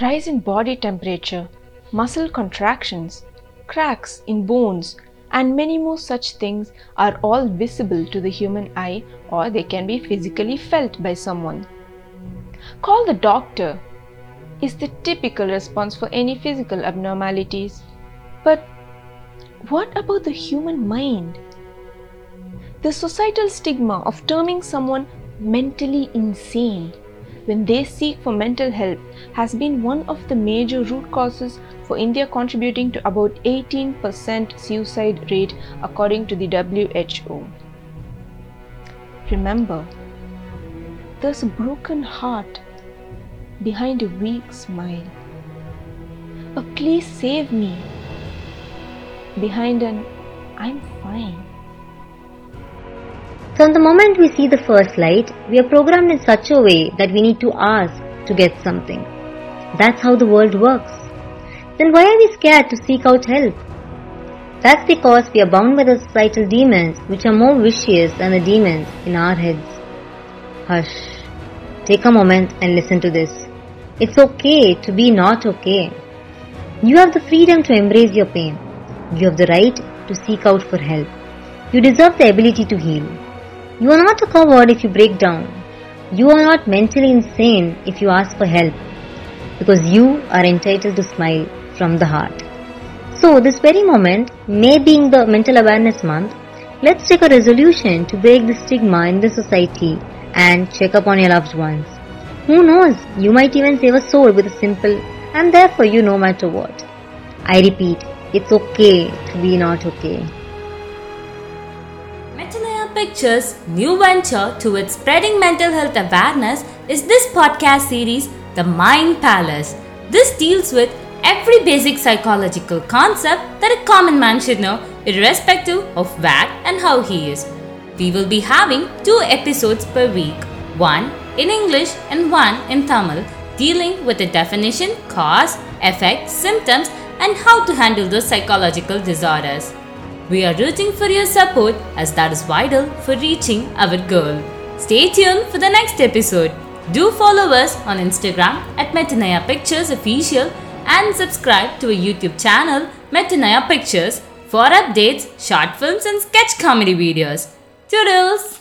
rise in body temperature, muscle contractions, cracks in bones, and many more such things are all visible to the human eye or they can be physically felt by someone. Call the doctor is the typical response for any physical abnormalities. But what about the human mind? The societal stigma of terming someone mentally insane when they seek for mental help has been one of the major root causes for India contributing to about 18% suicide rate according to the WHO. Remember, there's a broken heart behind a weak smile. A please save me behind an I'm fine. From the moment we see the first light, we are programmed in such a way that we need to ask to get something. That's how the world works. Then why are we scared to seek out help? That's because we are bound by the societal demons which are more vicious than the demons in our heads. Hush. Take a moment and listen to this. It's okay to be not okay. You have the freedom to embrace your pain. You have the right to seek out for help. You deserve the ability to heal. You are not a coward if you break down. You are not mentally insane if you ask for help. Because you are entitled to smile from the heart. So, this very moment, May being the Mental Awareness Month, let's take a resolution to break the stigma in the society and check up on your loved ones. Who knows, you might even save a soul with a simple, I'm there for you no matter what. I repeat, it's okay to be not okay. Pictures' new venture towards spreading mental health awareness is this podcast series, The Mind Palace. This deals with every basic psychological concept that a common man should know, irrespective of where and how he is. We will be having two episodes per week one in English and one in Tamil, dealing with the definition, cause, effect, symptoms, and how to handle those psychological disorders. We are rooting for your support as that is vital for reaching our goal. Stay tuned for the next episode. Do follow us on Instagram at Metanaya Pictures Official and subscribe to our YouTube channel Metanaya Pictures for updates, short films, and sketch comedy videos. Toodles!